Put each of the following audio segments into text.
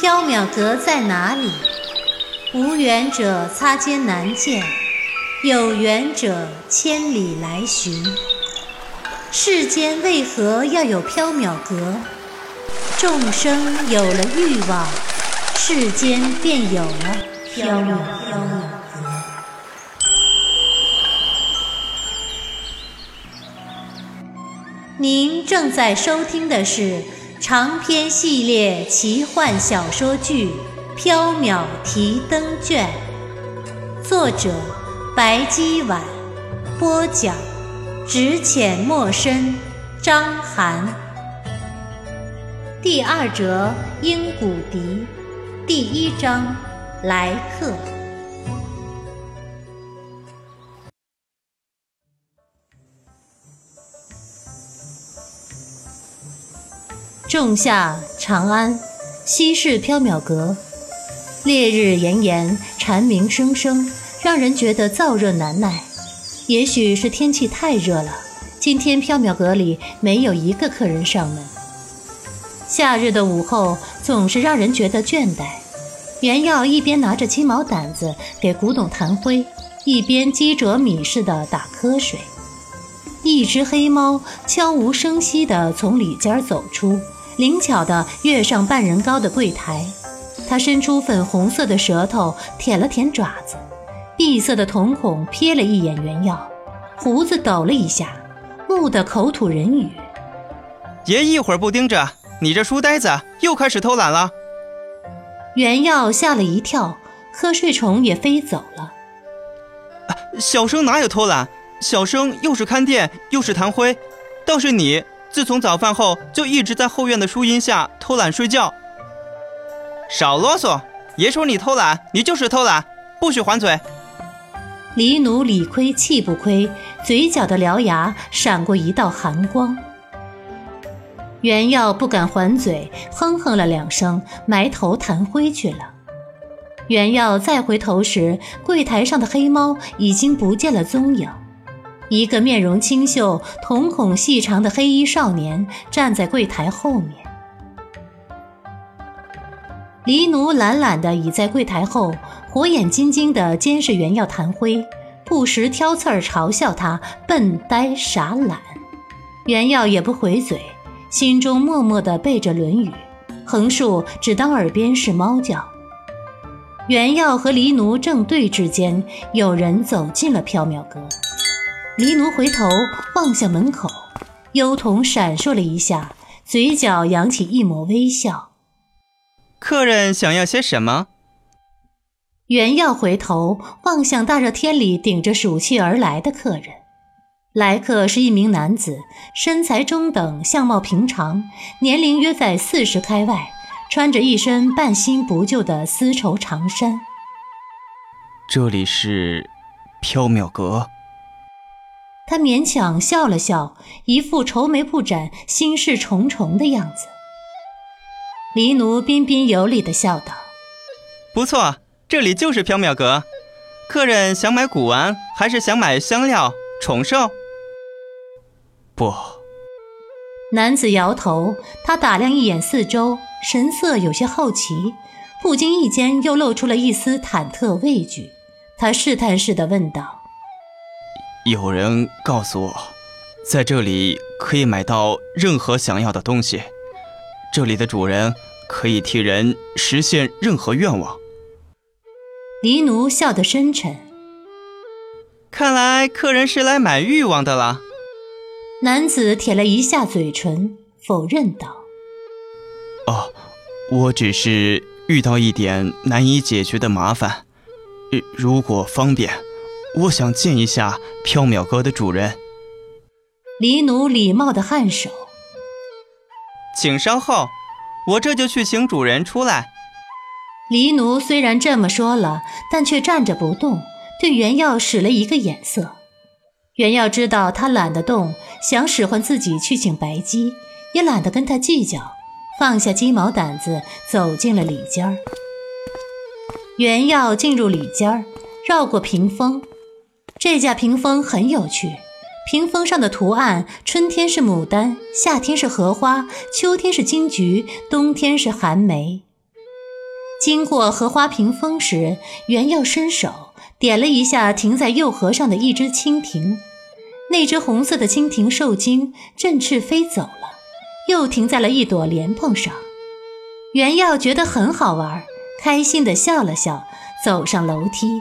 缥缈阁在哪里？无缘者擦肩难见，有缘者千里来寻。世间为何要有缥缈阁？众生有了欲望，世间便有了缥缈阁。您正在收听的是长篇系列奇幻小说剧《缥缈提灯卷》，作者白姬婉，播讲只浅墨深，张涵。第二折鹰骨笛，第一章来客。仲夏长安，西市缥缈阁，烈日炎炎，蝉鸣声声，让人觉得燥热难耐。也许是天气太热了，今天缥缈阁里没有一个客人上门。夏日的午后总是让人觉得倦怠。袁耀一边拿着鸡毛掸子给古董弹灰，一边鸡啄米似的打瞌睡。一只黑猫悄无声息地从里间走出。灵巧地跃上半人高的柜台，他伸出粉红色的舌头舔了舔爪子，闭塞的瞳孔瞥了一眼袁耀，胡子抖了一下，怒得口吐人语：“爷一会儿不盯着，你这书呆子又开始偷懒了。”袁耀吓了一跳，瞌睡虫也飞走了。小生哪有偷懒？小生又是看店又是弹灰，倒是你。自从早饭后就一直在后院的树荫下偷懒睡觉。少啰嗦！爷说你偷懒，你就是偷懒，不许还嘴。李奴理亏气不亏，嘴角的獠牙闪过一道寒光。袁耀不敢还嘴，哼哼了两声，埋头弹灰去了。袁耀再回头时，柜台上的黑猫已经不见了踪影。一个面容清秀、瞳孔细长的黑衣少年站在柜台后面。黎奴懒懒地倚在柜台后，火眼金睛地监视袁耀弹灰，不时挑刺儿嘲笑他笨、呆、傻、懒。袁耀也不回嘴，心中默默地背着《论语》，横竖只当耳边是猫叫。袁耀和黎奴正对之间，有人走进了缥缈阁。黎奴回头望向门口，幽瞳闪烁了一下，嘴角扬起一抹微笑。客人想要些什么？袁耀回头望向大热天里顶着暑气而来的客人，来客是一名男子，身材中等，相貌平常，年龄约在四十开外，穿着一身半新不旧的丝绸长衫。这里是缥缈阁。他勉强笑了笑，一副愁眉不展、心事重重的样子。黎奴彬彬有礼地笑道：“不错，这里就是缥缈阁。客人想买古玩，还是想买香料、宠兽？”不。男子摇头，他打量一眼四周，神色有些好奇，不经意间又露出了一丝忐忑畏惧。他试探似的问道。有人告诉我，在这里可以买到任何想要的东西。这里的主人可以替人实现任何愿望。黎奴笑得深沉。看来客人是来买欲望的啦。男子舔了一下嘴唇，否认道：“哦，我只是遇到一点难以解决的麻烦。如果方便。”我想见一下缥缈阁的主人。黎奴礼貌的颔首，请稍后，我这就去请主人出来。黎奴虽然这么说了，但却站着不动，对袁耀使了一个眼色。袁耀知道他懒得动，想使唤自己去请白姬，也懒得跟他计较，放下鸡毛掸子，走进了里间儿。袁耀进入里间儿，绕过屏风。这架屏风很有趣，屏风上的图案，春天是牡丹，夏天是荷花，秋天是金桔，冬天是寒梅。经过荷花屏风时，原耀伸手点了一下停在右河上的一只蜻蜓，那只红色的蜻蜓受惊，振翅飞走了，又停在了一朵莲蓬上。原耀觉得很好玩，开心地笑了笑，走上楼梯。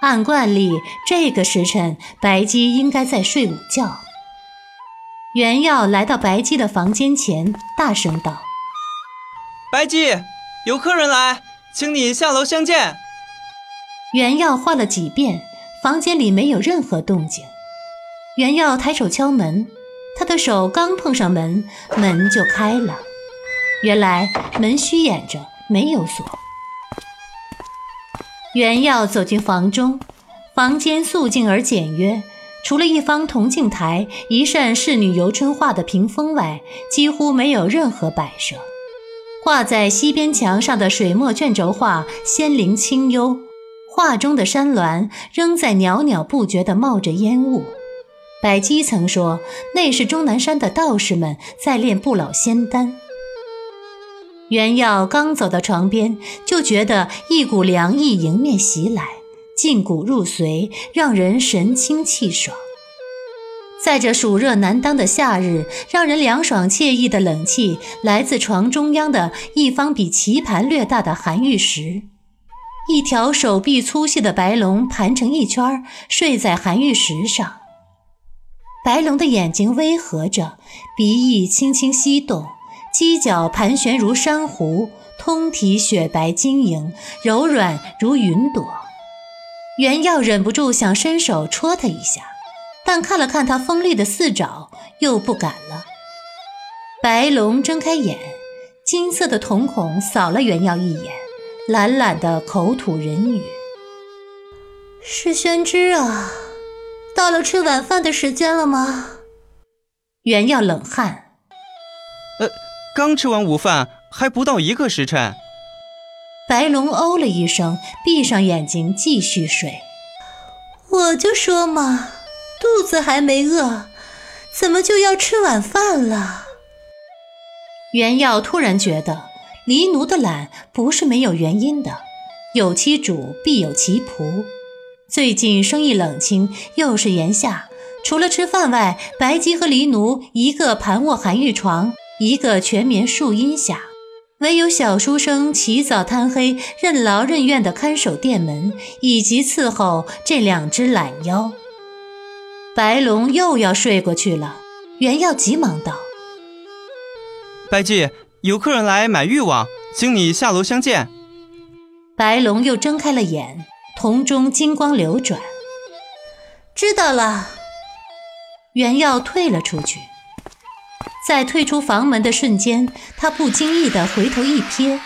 按惯例，这个时辰白姬应该在睡午觉。袁耀来到白姬的房间前，大声道：“白姬。”有客人来，请你下楼相见。袁耀唤了几遍，房间里没有任何动静。袁耀抬手敲门，他的手刚碰上门，门就开了。原来门虚掩着，没有锁。袁耀走进房中，房间素净而简约，除了一方铜镜台、一扇仕女游春画的屏风外，几乎没有任何摆设。挂在西边墙上的水墨卷轴画仙灵清幽，画中的山峦仍在袅袅不绝地冒着烟雾。百姬曾说，那是终南山的道士们在炼不老仙丹。袁耀刚走到床边，就觉得一股凉意迎面袭来，劲骨入髓，让人神清气爽。在这暑热难当的夏日，让人凉爽惬意的冷气来自床中央的一方比棋盘略大的寒玉石。一条手臂粗细的白龙盘成一圈，睡在寒玉石上。白龙的眼睛微合着，鼻翼轻轻翕动，犄角盘旋如珊瑚，通体雪白晶莹，柔软如云朵。袁耀忍不住想伸手戳它一下。但看了看他锋利的四爪，又不敢了。白龙睁开眼，金色的瞳孔扫了袁耀一眼，懒懒的口吐人语：“是宣之啊，到了吃晚饭的时间了吗？”袁耀冷汗：“，刚吃完午饭，还不到一个时辰。”白龙哦了一声，闭上眼睛继续睡。我就说嘛。肚子还没饿，怎么就要吃晚饭了？袁耀突然觉得，黎奴的懒不是没有原因的，有其主必有其仆。最近生意冷清，又是炎夏，除了吃饭外，白姬和黎奴一个盘卧寒玉床，一个全棉树荫下，唯有小书生起早贪黑，任劳任怨地看守店门，以及伺候这两只懒妖。白龙又要睡过去了，袁耀急忙道：“白姬，有客人来买玉网，请你下楼相见。”白龙又睁开了眼，瞳中金光流转。知道了。袁耀退了出去，在退出房门的瞬间，他不经意地回头一瞥，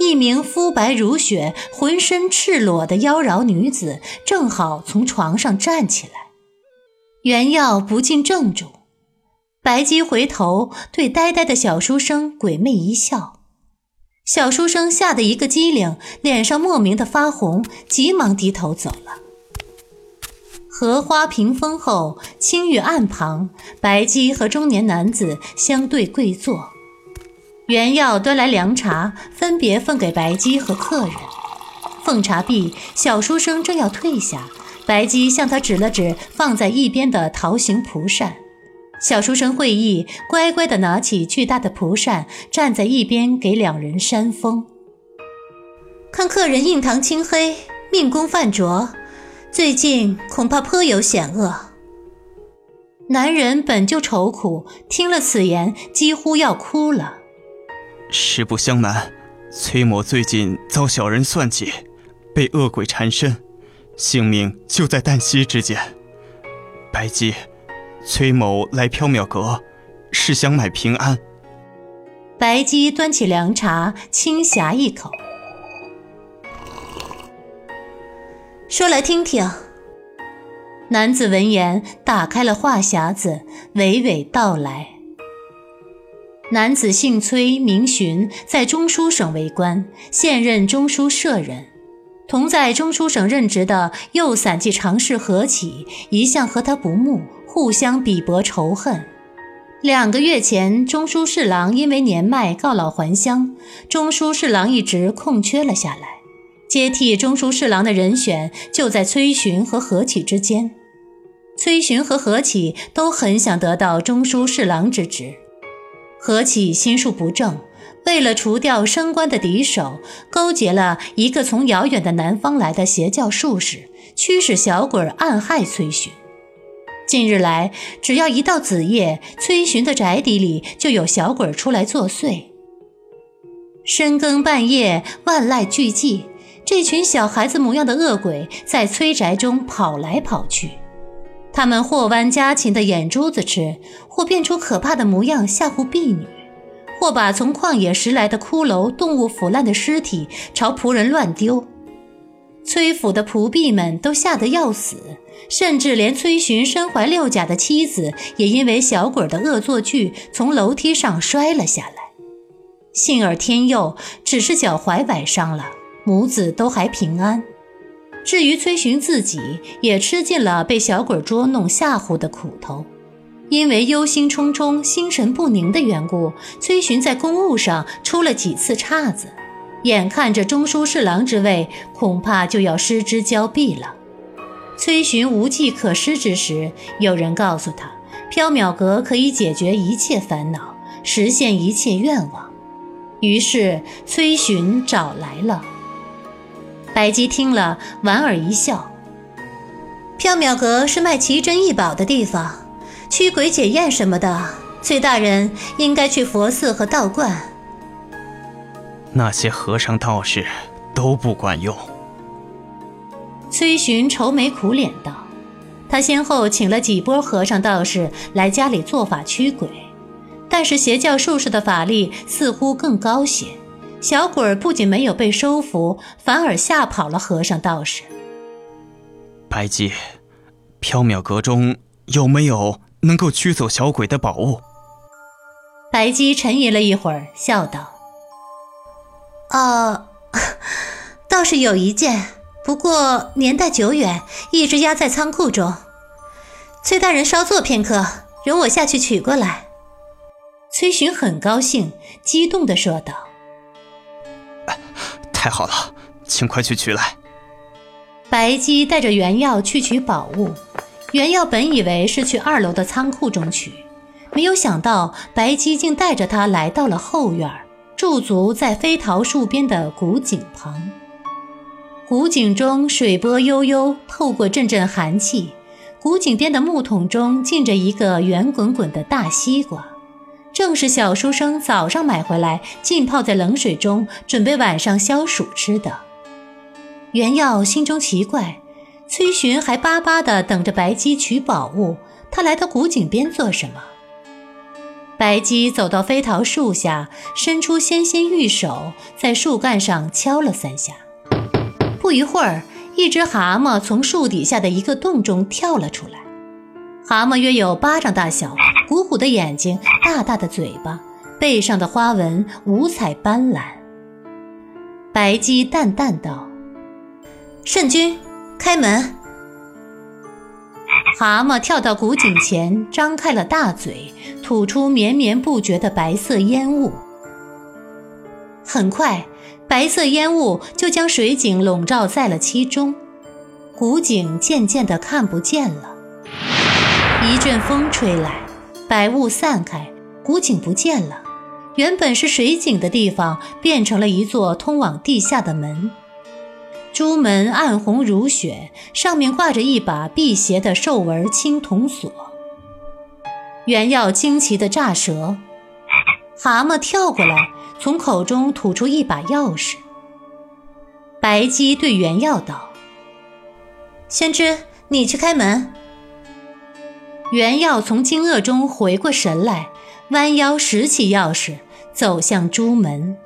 一名肤白如雪、浑身赤裸的妖娆女子正好从床上站起来。袁耀不禁怔住，白姬回头对呆呆的小书生鬼魅一笑，小书生吓得一个机灵，脸上莫名的发红，急忙低头走了。荷花屏风后，青玉案旁，白姬和中年男子相对跪坐，袁耀端来凉茶，分别奉给白姬和客人。奉茶毕，小书生正要退下。白姬向他指了指放在一边的桃形蒲扇，小书生会意，乖乖地拿起巨大的蒲扇，站在一边给两人扇风。看客人印堂青黑，命宫泛浊，最近恐怕颇有险恶。男人本就愁苦，听了此言，几乎要哭了。实不相瞒，崔某最近遭小人算计，被恶鬼缠身。性命就在旦夕之间。白姬，崔某来缥缈阁，是想买平安。白姬端起凉茶，轻呷一口，说来听听。男子闻言，打开了话匣子，娓娓道来。男子姓崔，名询，在中书省为官，现任中书舍人。同在中书省任职的右散记常侍何启一向和他不睦，互相鄙薄仇恨。两个月前，中书侍郎因为年迈告老还乡，中书侍郎一职空缺了下来。接替中书侍郎的人选就在崔洵和何启之间。崔洵和何启都很想得到中书侍郎之职。何启心术不正，为了除掉升官的敌手，勾结了一个从遥远的南方来的邪教术士，驱使小鬼暗害崔巡。近日来，只要一到子夜，崔巡的宅邸里就有小鬼出来作祟。深更半夜，万籁俱寂，这群小孩子模样的恶鬼在崔宅中跑来跑去。他们或剜家禽的眼珠子吃，或变出可怕的模样吓唬婢女，或把从旷野拾来的骷髅、动物腐烂的尸体朝仆人乱丢。崔府的仆婢们都吓得要死。甚至连崔巡身怀六甲的妻子，也因为小鬼的恶作剧从楼梯上摔了下来。幸而天佑，只是脚踝崴伤了，母子都还平安。至于崔巡自己，也吃尽了被小鬼捉弄吓唬的苦头。因为忧心忡忡、心神不宁的缘故，崔巡在公务上出了几次岔子，眼看着中书侍郎之位恐怕就要失之交臂了。崔巡无计可施之时，有人告诉他，缥缈阁可以解决一切烦恼，实现一切愿望。于是崔巡找来了。白姬听了，莞尔一笑：“缥缈阁是卖奇珍异宝的地方，驱鬼解验什么的，崔大人应该去佛寺和道观。那些和尚道士都不管用。”崔寻愁眉苦脸道：“他先后请了几波和尚道士来家里做法驱鬼，但是邪教术士的法力似乎更高些。小鬼儿不仅没有被收服，反而吓跑了和尚道士。”白姬，缥缈阁中有没有能够驱走小鬼的宝物？白姬沉吟了一会儿，笑道：“哦，倒是有一件。”不过年代久远，一直压在仓库中。崔大人稍坐片刻，容我下去取过来。崔寻很高兴，激动地说道：“太好了，请快去取来。”白姬带着原耀去取宝物。原耀本以为是去二楼的仓库中取，没有想到白姬竟带着他来到了后院，驻足在飞桃树边的古井旁。古井中水波悠悠，透过阵阵寒气。古井边的木桶中浸着一个圆滚滚的大西瓜，正是小书生早上买回来浸泡在冷水中，准备晚上消暑吃的。袁耀心中奇怪，崔巡还巴巴地等着白姬取宝物，他来到古井边做什么？白姬走到飞桃树下，伸出纤纤玉手，在树干上敲了三下。不一会儿，一只蛤蟆从树底下的一个洞中跳了出来。蛤蟆约有巴掌大小，鼓鼓的眼睛，大大的嘴巴，背上的花纹五彩斑斓。白姬淡淡道：“圣君，开门。”蛤蟆跳到古井前，张开了大嘴，吐出绵绵不绝的白色烟雾。很快。白色烟雾就将水井笼罩在了其中，古井渐渐地看不见了。一阵风吹来，白雾散开，古井不见了。原本是水井的地方，变成了一座通往地下的门。朱门暗红如雪，上面挂着一把辟邪的兽纹青铜锁。原要惊奇的炸舌，蛤蟆跳过来。从口中吐出一把钥匙。白姬对袁耀道：“先知，你去开门。”袁耀从惊愕中回过神来，弯腰拾起钥匙，走向朱门。